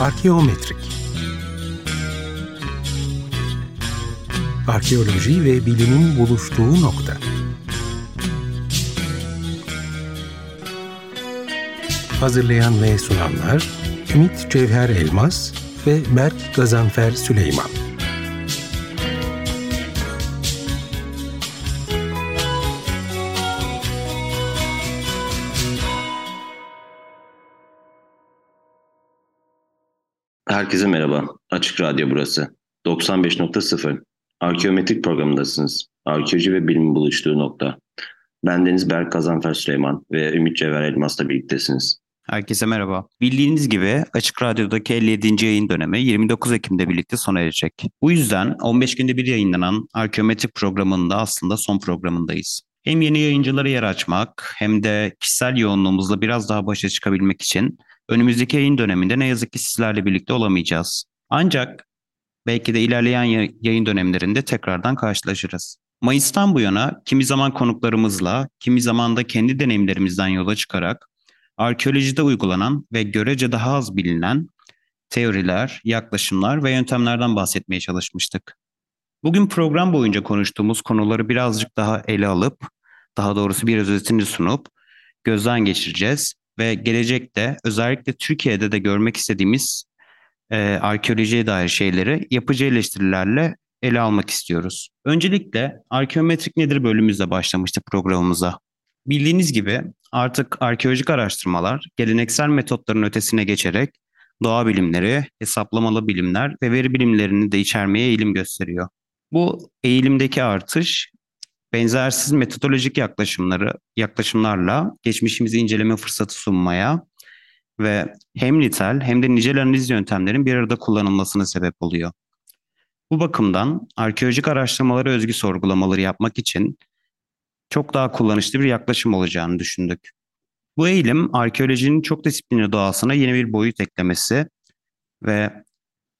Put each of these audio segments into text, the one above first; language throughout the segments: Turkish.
Arkeometrik Arkeoloji ve bilimin buluştuğu nokta. Hazırlayan ve sunanlar Ümit Cevher Elmas ve Berk Gazanfer Süleyman. Herkese merhaba. Açık Radyo burası. 95.0. Arkeometrik programındasınız. Arkeoloji ve bilimin buluştuğu nokta. Ben Deniz Berk Kazanfer Süleyman ve Ümit Cevher Elmas'la birliktesiniz. Herkese merhaba. Bildiğiniz gibi Açık Radyo'daki 57. yayın dönemi 29 Ekim'de birlikte sona erecek. Bu yüzden 15 günde bir yayınlanan Arkeometrik programında aslında son programındayız. Hem yeni yayıncılara yer açmak hem de kişisel yoğunluğumuzla biraz daha başa çıkabilmek için önümüzdeki yayın döneminde ne yazık ki sizlerle birlikte olamayacağız. Ancak belki de ilerleyen yayın dönemlerinde tekrardan karşılaşırız. Mayıs'tan bu yana kimi zaman konuklarımızla, kimi zaman da kendi deneyimlerimizden yola çıkarak arkeolojide uygulanan ve görece daha az bilinen teoriler, yaklaşımlar ve yöntemlerden bahsetmeye çalışmıştık. Bugün program boyunca konuştuğumuz konuları birazcık daha ele alıp, daha doğrusu bir özetini sunup gözden geçireceğiz ve gelecekte özellikle Türkiye'de de görmek istediğimiz e, arkeolojiye dair şeyleri yapıcı eleştirilerle ele almak istiyoruz. Öncelikle arkeometrik nedir bölümümüzle başlamıştık programımıza. Bildiğiniz gibi artık arkeolojik araştırmalar geleneksel metotların ötesine geçerek doğa bilimleri, hesaplamalı bilimler ve veri bilimlerini de içermeye eğilim gösteriyor. Bu eğilimdeki artış benzersiz metodolojik yaklaşımları yaklaşımlarla geçmişimizi inceleme fırsatı sunmaya ve hem nitel hem de nicel analiz yöntemlerin bir arada kullanılmasına sebep oluyor. Bu bakımdan arkeolojik araştırmaları özgü sorgulamaları yapmak için çok daha kullanışlı bir yaklaşım olacağını düşündük. Bu eğilim arkeolojinin çok disiplinli doğasına yeni bir boyut eklemesi ve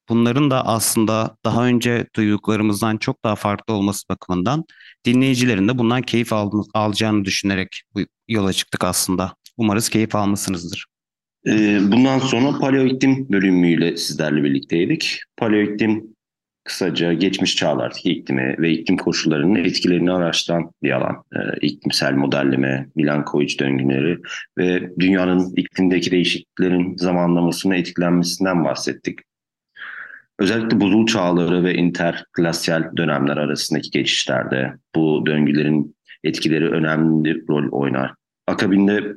bunların da aslında daha önce duyduklarımızdan çok daha farklı olması bakımından dinleyicilerin de bundan keyif al alacağını düşünerek bu yola çıktık aslında. Umarız keyif almışsınızdır. Ee, bundan sonra paleoiklim bölümüyle sizlerle birlikteydik. Paleoiklim kısaca geçmiş çağlardaki iklimi ve iklim koşullarının etkilerini araştıran bir alan. Ee, iklimsel modelleme, Milankovic döngüleri ve dünyanın iklimdeki değişikliklerin zamanlamasına etkilenmesinden bahsettik. Özellikle buzul çağları ve interglasyal dönemler arasındaki geçişlerde bu döngülerin etkileri önemli rol oynar. Akabinde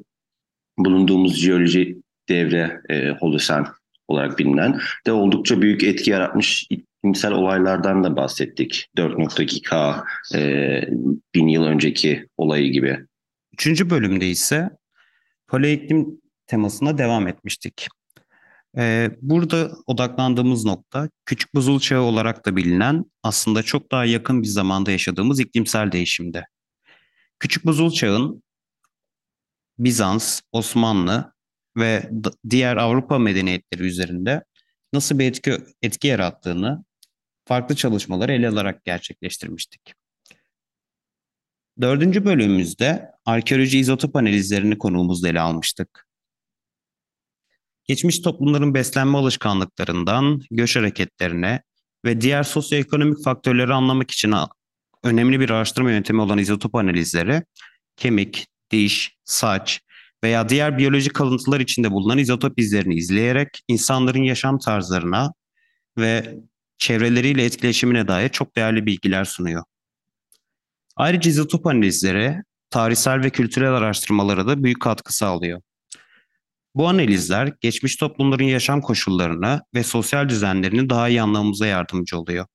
bulunduğumuz jeoloji devre e, Holosen olarak bilinen de oldukça büyük etki yaratmış iklimsel olaylardan da bahsettik. 4.2 K e, bin yıl önceki olayı gibi. Üçüncü bölümde ise paleoiklim temasına devam etmiştik. Ee, burada odaklandığımız nokta küçük buzul çağı olarak da bilinen aslında çok daha yakın bir zamanda yaşadığımız iklimsel değişimde. Küçük buzul çağın Bizans, Osmanlı ve diğer Avrupa medeniyetleri üzerinde nasıl bir etki, etki yarattığını farklı çalışmaları ele alarak gerçekleştirmiştik. Dördüncü bölümümüzde arkeoloji izotop analizlerini konuğumuzda ele almıştık. Geçmiş toplumların beslenme alışkanlıklarından göç hareketlerine ve diğer sosyoekonomik faktörleri anlamak için önemli bir araştırma yöntemi olan izotop analizleri kemik, diş, saç veya diğer biyolojik kalıntılar içinde bulunan izotop izlerini izleyerek insanların yaşam tarzlarına ve çevreleriyle etkileşimine dair çok değerli bilgiler sunuyor. Ayrıca izotop analizleri tarihsel ve kültürel araştırmalara da büyük katkı sağlıyor. Bu analizler geçmiş toplumların yaşam koşullarını ve sosyal düzenlerini daha iyi anlamamıza yardımcı oluyor.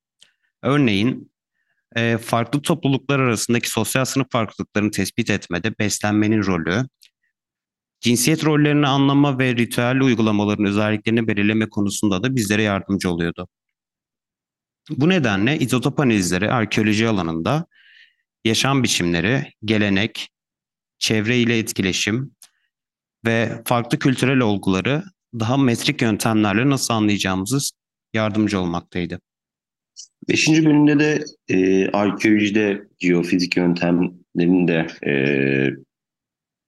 Örneğin e, farklı topluluklar arasındaki sosyal sınıf farklılıklarını tespit etmede beslenmenin rolü, cinsiyet rollerini anlama ve ritüel uygulamaların özelliklerini belirleme konusunda da bizlere yardımcı oluyordu. Bu nedenle izotop analizleri arkeoloji alanında yaşam biçimleri, gelenek, çevre ile etkileşim ve farklı kültürel olguları daha metrik yöntemlerle nasıl anlayacağımızı yardımcı olmaktaydı. Beşinci bölümde de e, arkeolojide geofizik yöntemlerini de e,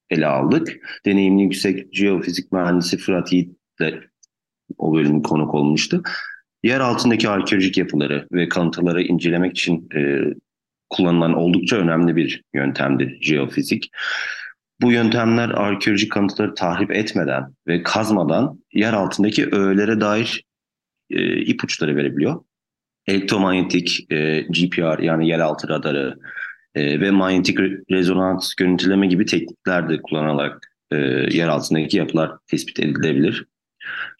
ele aldık. Deneyimli yüksek geofizik mühendisi Fırat Yiğit'le o bölüm konuk olmuştu. Yer altındaki arkeolojik yapıları ve kalıntıları incelemek için e, kullanılan oldukça önemli bir yöntemdi jeofizik. Bu yöntemler arkeolojik kanıtları tahrip etmeden ve kazmadan yer altındaki öğelere dair e, ipuçları verebiliyor. Elektromanyetik e, GPR yani yeraltı radarı e, ve manyetik rezonans görüntüleme gibi teknikler de kullanılarak e, yer altındaki yapılar tespit edilebilir.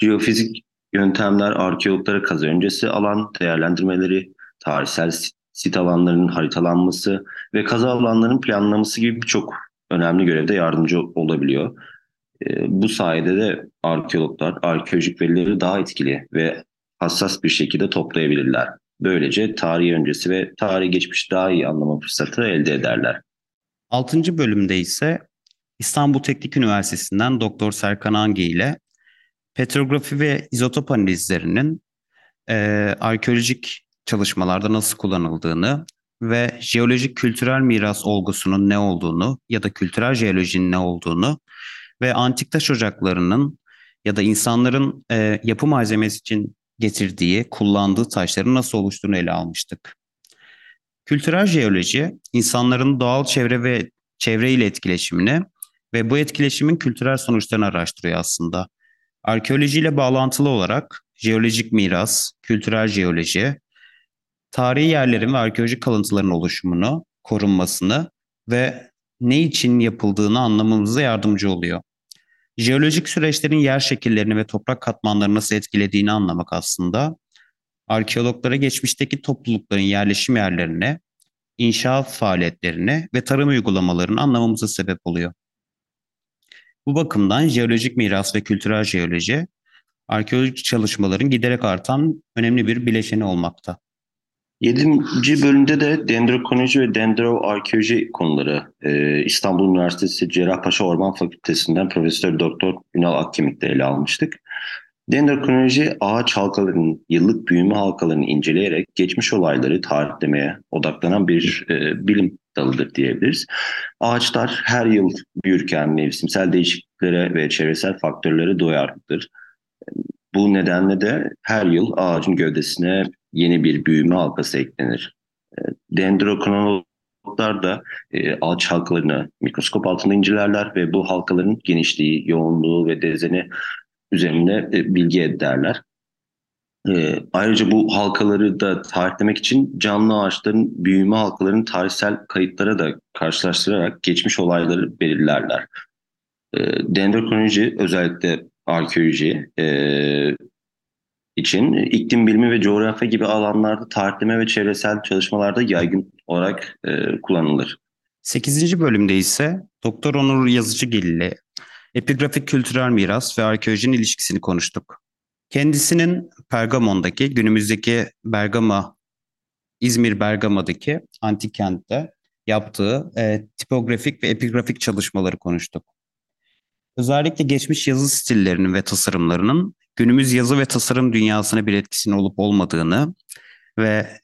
Jeofizik yöntemler arkeologlara kazı öncesi alan değerlendirmeleri, tarihsel sit alanlarının haritalanması ve kaza alanlarının planlaması gibi birçok önemli görevde yardımcı olabiliyor. E, bu sayede de arkeologlar arkeolojik verileri daha etkili ve hassas bir şekilde toplayabilirler. Böylece tarih öncesi ve tarih geçmiş daha iyi anlama fırsatı elde ederler. Altıncı bölümde ise İstanbul Teknik Üniversitesi'nden Doktor Serkan Angi ile petrografi ve izotop analizlerinin e, arkeolojik çalışmalarda nasıl kullanıldığını ve jeolojik kültürel miras olgusunun ne olduğunu ya da kültürel jeolojinin ne olduğunu ve antik taş ocaklarının ya da insanların e, yapı malzemesi için getirdiği, kullandığı taşların nasıl oluştuğunu ele almıştık. Kültürel jeoloji, insanların doğal çevre ve çevre ile etkileşimini ve bu etkileşimin kültürel sonuçlarını araştırıyor aslında. Arkeolojiyle bağlantılı olarak jeolojik miras, kültürel jeoloji, tarihi yerlerin ve arkeolojik kalıntıların oluşumunu, korunmasını ve ne için yapıldığını anlamamıza yardımcı oluyor. Jeolojik süreçlerin yer şekillerini ve toprak katmanlarını nasıl etkilediğini anlamak aslında arkeologlara geçmişteki toplulukların yerleşim yerlerini, inşaat faaliyetlerini ve tarım uygulamalarını anlamamıza sebep oluyor. Bu bakımdan jeolojik miras ve kültürel jeoloji arkeolojik çalışmaların giderek artan önemli bir bileşeni olmakta. Yedinci bölümde de dendrokoloji ve dendroarkeoloji konuları e, İstanbul Üniversitesi Cerrahpaşa Orman Fakültesinden Profesör Doktor Ünal Akkemik'te ele almıştık. Dendrokoloji ağaç halkalarının yıllık büyüme halkalarını inceleyerek geçmiş olayları tarihlemeye odaklanan bir e, bilim dalıdır diyebiliriz. Ağaçlar her yıl büyürken mevsimsel değişikliklere ve çevresel faktörlere duyarlıdır. Bu nedenle de her yıl ağacın gövdesine yeni bir büyüme halkası eklenir. E, dendrokronologlar da e, ağaç halkalarını mikroskop altında incelerler ve bu halkaların genişliği, yoğunluğu ve dezeni üzerinde e, bilgi ederler. E, ayrıca bu halkaları da tarihlemek için canlı ağaçların büyüme halkalarının tarihsel kayıtlara da karşılaştırarak geçmiş olayları belirlerler. E, dendrokronoloji özellikle arkeoloji e, için iklim bilimi ve coğrafya gibi alanlarda tarihleme ve çevresel çalışmalarda yaygın olarak e, kullanılır. 8. bölümde ise Doktor Onur Yazıcıgil ile epigrafik kültürel miras ve arkeolojinin ilişkisini konuştuk. Kendisinin Pergamon'daki, günümüzdeki Bergama, İzmir Bergama'daki antik kentte yaptığı e, tipografik ve epigrafik çalışmaları konuştuk. Özellikle geçmiş yazı stillerinin ve tasarımlarının günümüz yazı ve tasarım dünyasına bir etkisinin olup olmadığını ve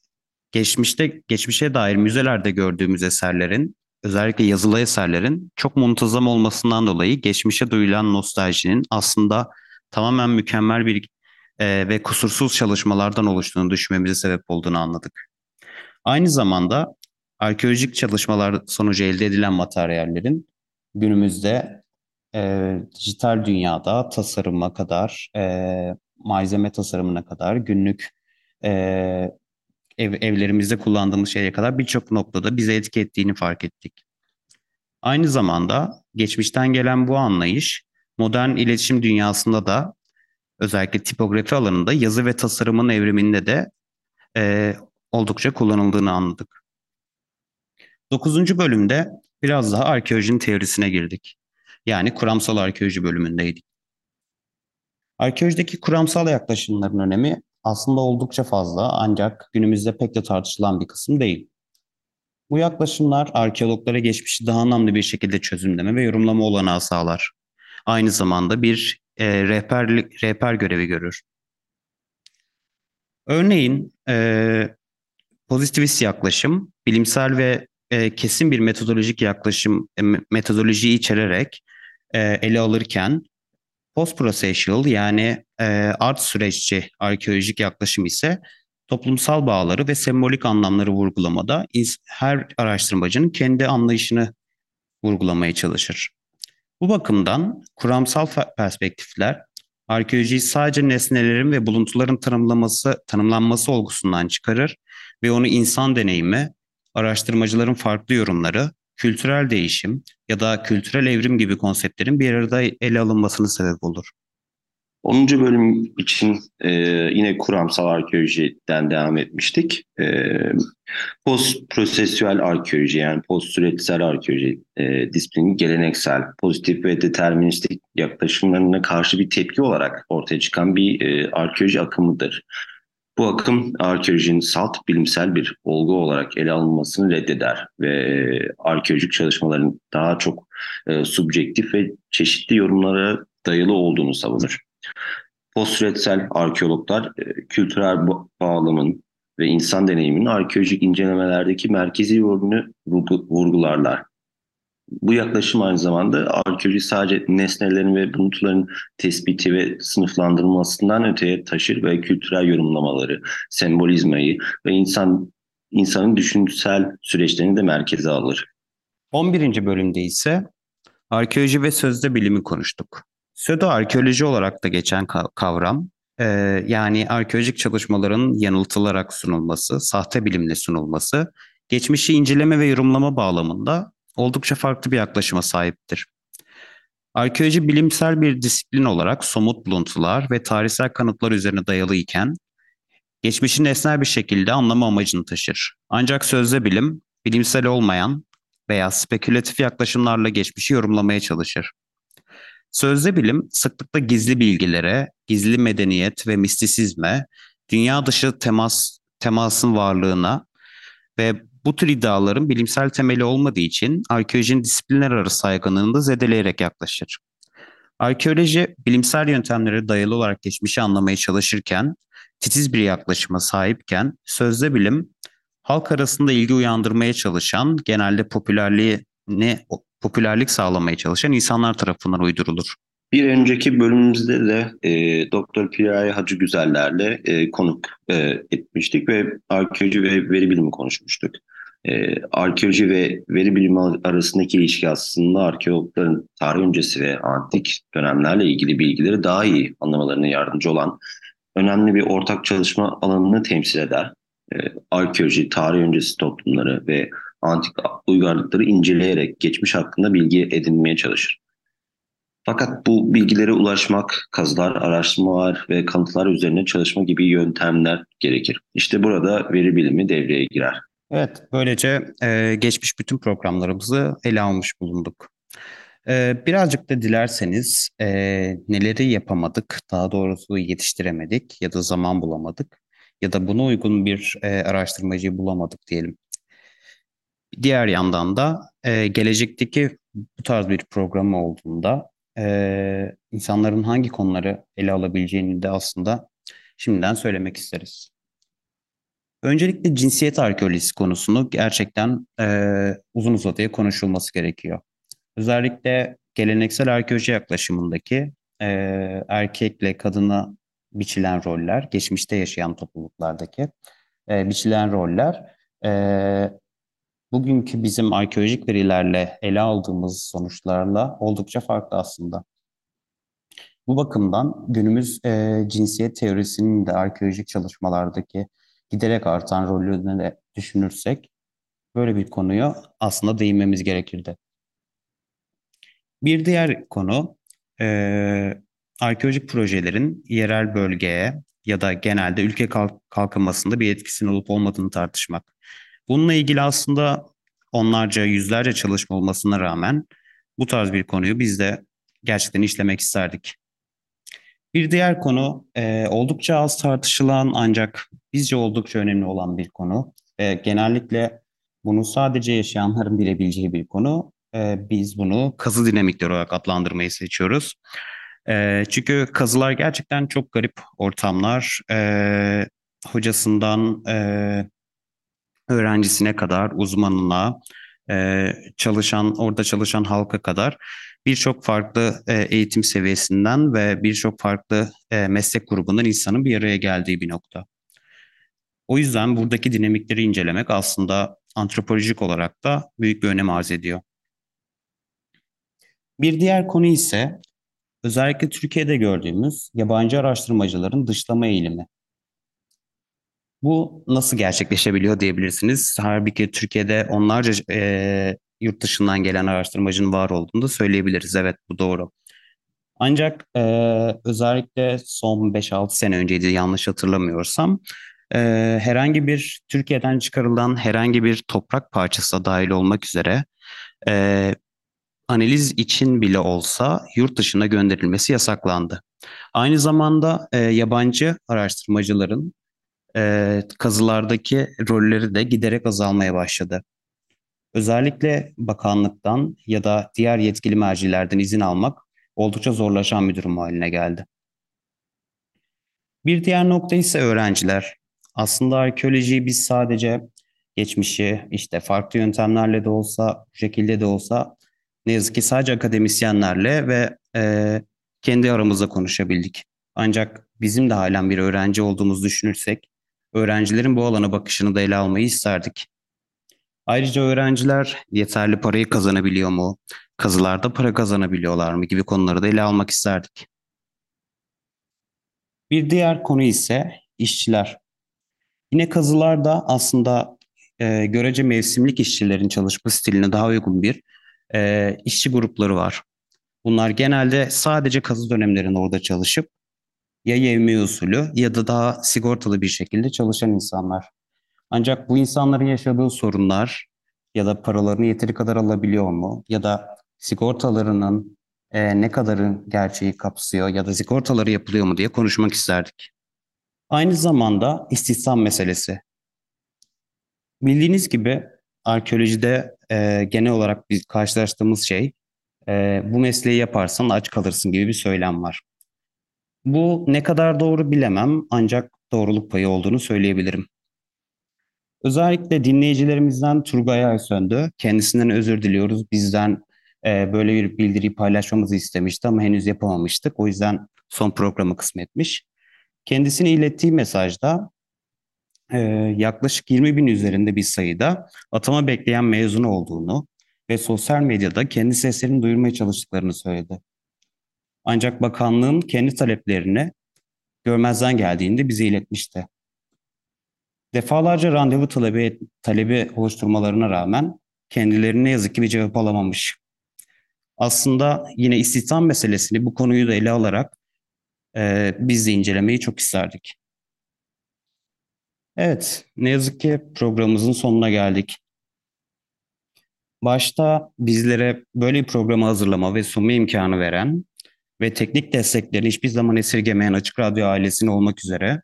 geçmişte geçmişe dair müzelerde gördüğümüz eserlerin özellikle yazılı eserlerin çok muntazam olmasından dolayı geçmişe duyulan nostaljinin aslında tamamen mükemmel bir e, ve kusursuz çalışmalardan oluştuğunu düşünmemize sebep olduğunu anladık. Aynı zamanda arkeolojik çalışmalar sonucu elde edilen materyallerin günümüzde e, dijital dünyada tasarıma kadar, e, malzeme tasarımına kadar, günlük e, ev, evlerimizde kullandığımız şeye kadar birçok noktada bize etki ettiğini fark ettik. Aynı zamanda geçmişten gelen bu anlayış modern iletişim dünyasında da özellikle tipografi alanında yazı ve tasarımın evriminde de e, oldukça kullanıldığını anladık. Dokuzuncu bölümde biraz daha arkeolojinin teorisine girdik. Yani kuramsal arkeoloji bölümündeydik. Arkeolojideki kuramsal yaklaşımların önemi aslında oldukça fazla ancak günümüzde pek de tartışılan bir kısım değil. Bu yaklaşımlar arkeologlara geçmişi daha anlamlı bir şekilde çözümleme ve yorumlama olanağı sağlar. Aynı zamanda bir e, rehberlik, rehber görevi görür. Örneğin e, pozitivist yaklaşım, bilimsel ve e, kesin bir metodolojik yaklaşım, e, metodolojiyi içererek e, ele alırken post-processual yani e, art süreççi arkeolojik yaklaşım ise toplumsal bağları ve sembolik anlamları vurgulamada her araştırmacının kendi anlayışını vurgulamaya çalışır. Bu bakımdan kuramsal perspektifler arkeolojiyi sadece nesnelerin ve buluntuların tanımlaması, tanımlanması olgusundan çıkarır ve onu insan deneyimi, araştırmacıların farklı yorumları, kültürel değişim ya da kültürel evrim gibi konseptlerin bir arada ele alınmasını sebep olur. 10. bölüm için e, yine kuramsal arkeolojiden devam etmiştik. E, post prosesüel arkeoloji yani post süreçsel arkeoloji e, disiplinin geleneksel, pozitif ve deterministik yaklaşımlarına karşı bir tepki olarak ortaya çıkan bir e, arkeoloji akımıdır. Bu akım arkeolojinin salt bilimsel bir olgu olarak ele alınmasını reddeder ve arkeolojik çalışmaların daha çok e, subjektif ve çeşitli yorumlara dayalı olduğunu savunur. Postüretsel arkeologlar e, kültürel bağlamın ve insan deneyiminin arkeolojik incelemelerdeki merkezi rolünü vurgularlar. Bu yaklaşım aynı zamanda arkeoloji sadece nesnelerin ve buluntuların tespiti ve sınıflandırılmasından öteye taşır ve kültürel yorumlamaları, sembolizmayı ve insan insanın düşünsel süreçlerini de merkeze alır. 11. bölümde ise arkeoloji ve sözde bilimi konuştuk. Södo arkeoloji olarak da geçen kavram, e, yani arkeolojik çalışmaların yanıltılarak sunulması, sahte bilimle sunulması, geçmişi inceleme ve yorumlama bağlamında oldukça farklı bir yaklaşıma sahiptir. Arkeoloji bilimsel bir disiplin olarak somut buluntular ve tarihsel kanıtlar üzerine dayalı iken, geçmişin nesnel bir şekilde anlama amacını taşır. Ancak sözde bilim, bilimsel olmayan veya spekülatif yaklaşımlarla geçmişi yorumlamaya çalışır. Sözde bilim sıklıkla gizli bilgilere, gizli medeniyet ve mistisizme, dünya dışı temas temasın varlığına ve bu tür iddiaların bilimsel temeli olmadığı için arkeolojinin disiplinler arası saygınlığını da zedeleyerek yaklaşır. Arkeoloji bilimsel yöntemlere dayalı olarak geçmişi anlamaya çalışırken, titiz bir yaklaşıma sahipken sözde bilim halk arasında ilgi uyandırmaya çalışan, genelde popülerliğini popülerlik sağlamaya çalışan insanlar tarafından uydurulur. Bir önceki bölümümüzde de e, Doktor Piray Hacı Güzeller'le e, konuk e, etmiştik ve arkeoloji ve veri bilimi konuşmuştuk. E, arkeoloji ve veri bilimi arasındaki ilişki aslında arkeologların tarih öncesi ve antik dönemlerle ilgili bilgileri daha iyi anlamalarına yardımcı olan önemli bir ortak çalışma alanını temsil eder. E, arkeoloji, tarih öncesi toplumları ve antik uygarlıkları inceleyerek geçmiş hakkında bilgi edinmeye çalışır. Fakat bu bilgilere ulaşmak, kazılar, araştırmalar ve kanıtlar üzerine çalışma gibi yöntemler gerekir. İşte burada veri bilimi devreye girer. Evet, böylece e, geçmiş bütün programlarımızı ele almış bulunduk. E, birazcık da dilerseniz e, neleri yapamadık, daha doğrusu yetiştiremedik ya da zaman bulamadık ya da buna uygun bir e, araştırmacıyı bulamadık diyelim. Diğer yandan da e, gelecekteki bu tarz bir program olduğunda e, insanların hangi konuları ele alabileceğini de aslında şimdiden söylemek isteriz. Öncelikle cinsiyet arkeolojisi konusunu gerçekten e, uzun uzadıya konuşulması gerekiyor. Özellikle geleneksel arkeoloji yaklaşımındaki e, erkekle kadına biçilen roller, geçmişte yaşayan topluluklardaki e, biçilen roller e, bugünkü bizim arkeolojik verilerle ele aldığımız sonuçlarla oldukça farklı aslında. Bu bakımdan günümüz e, cinsiyet teorisinin de arkeolojik çalışmalardaki giderek artan rolünü de düşünürsek böyle bir konuya aslında değinmemiz gerekirdi. Bir diğer konu e, arkeolojik projelerin yerel bölgeye ya da genelde ülke kalk kalkınmasında bir etkisinin olup olmadığını tartışmak. Bununla ilgili aslında onlarca, yüzlerce çalışma olmasına rağmen bu tarz bir konuyu biz de gerçekten işlemek isterdik. Bir diğer konu e, oldukça az tartışılan ancak bizce oldukça önemli olan bir konu. E, genellikle bunu sadece yaşayanların bilebileceği bir konu. E, biz bunu kazı dinamikleri olarak adlandırmayı seçiyoruz. E, çünkü kazılar gerçekten çok garip ortamlar. E, hocasından e, öğrencisine kadar, uzmanına, e, çalışan orada çalışan halka kadar birçok farklı e, eğitim seviyesinden ve birçok farklı e, meslek grubundan insanın bir araya geldiği bir nokta. O yüzden buradaki dinamikleri incelemek aslında antropolojik olarak da büyük bir önem arz ediyor. Bir diğer konu ise özellikle Türkiye'de gördüğümüz yabancı araştırmacıların dışlama eğilimi. Bu nasıl gerçekleşebiliyor diyebilirsiniz. Halbuki Türkiye'de onlarca e, yurt dışından gelen araştırmacının var olduğunu da söyleyebiliriz. Evet bu doğru. Ancak e, özellikle son 5-6 sene önceydi yanlış hatırlamıyorsam e, herhangi bir Türkiye'den çıkarılan herhangi bir toprak parçası dahil olmak üzere e, analiz için bile olsa yurt dışına gönderilmesi yasaklandı. Aynı zamanda e, yabancı araştırmacıların e, kazılardaki rolleri de giderek azalmaya başladı. Özellikle bakanlıktan ya da diğer yetkili mercilerden izin almak oldukça zorlaşan bir durum haline geldi. Bir diğer nokta ise öğrenciler. Aslında arkeolojiyi biz sadece geçmişi işte farklı yöntemlerle de olsa, bu şekilde de olsa ne yazık ki sadece akademisyenlerle ve e, kendi aramızda konuşabildik. Ancak bizim de halen bir öğrenci olduğumuzu düşünürsek, öğrencilerin bu alana bakışını da ele almayı isterdik. Ayrıca öğrenciler yeterli parayı kazanabiliyor mu? Kazılarda para kazanabiliyorlar mı gibi konuları da ele almak isterdik. Bir diğer konu ise işçiler. Yine kazılarda aslında e, görece mevsimlik işçilerin çalışma stiline daha uygun bir e, işçi grupları var. Bunlar genelde sadece kazı dönemlerinde orada çalışıp ya yevmi usulü ya da daha sigortalı bir şekilde çalışan insanlar. Ancak bu insanların yaşadığı sorunlar ya da paralarını yeteri kadar alabiliyor mu ya da sigortalarının e, ne kadarın gerçeği kapsıyor ya da sigortaları yapılıyor mu diye konuşmak isterdik. Aynı zamanda istihdam meselesi. Bildiğiniz gibi arkeolojide e, genel olarak biz karşılaştığımız şey e, bu mesleği yaparsan aç kalırsın gibi bir söylem var. Bu ne kadar doğru bilemem ancak doğruluk payı olduğunu söyleyebilirim. Özellikle dinleyicilerimizden Turgay Aysöndü. Kendisinden özür diliyoruz. Bizden e, böyle bir bildiriyi paylaşmamızı istemişti ama henüz yapamamıştık. O yüzden son programı kısmetmiş. Kendisine ilettiği mesajda e, yaklaşık 20 bin üzerinde bir sayıda atama bekleyen mezun olduğunu ve sosyal medyada kendi seslerini duyurmaya çalıştıklarını söyledi. Ancak bakanlığın kendi taleplerini görmezden geldiğinde bize iletmişti. Defalarca randevu talebi, talebi oluşturmalarına rağmen kendilerine ne yazık ki bir cevap alamamış. Aslında yine istihdam meselesini bu konuyu da ele alarak e, biz de incelemeyi çok isterdik. Evet, ne yazık ki programımızın sonuna geldik. Başta bizlere böyle bir programı hazırlama ve sunma imkanı veren ve teknik desteklerini hiçbir zaman esirgemeyen Açık Radyo ailesine olmak üzere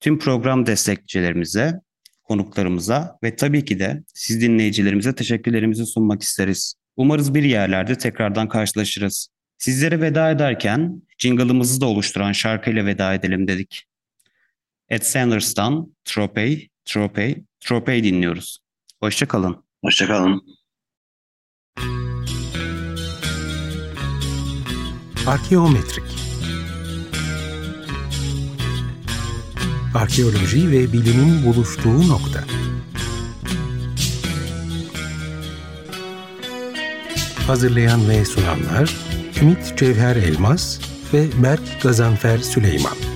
tüm program destekçilerimize, konuklarımıza ve tabii ki de siz dinleyicilerimize teşekkürlerimizi sunmak isteriz. Umarız bir yerlerde tekrardan karşılaşırız. Sizlere veda ederken jingle'ımızı da oluşturan şarkıyla veda edelim dedik. Ed Sanders'tan Tropey, Tropey, Tropey dinliyoruz. Hoşçakalın. Hoşçakalın. Arkeometrik Arkeoloji ve bilimin buluştuğu nokta. Hazırlayan ve sunanlar Ümit Cevher Elmas ve Berk Gazanfer Süleyman.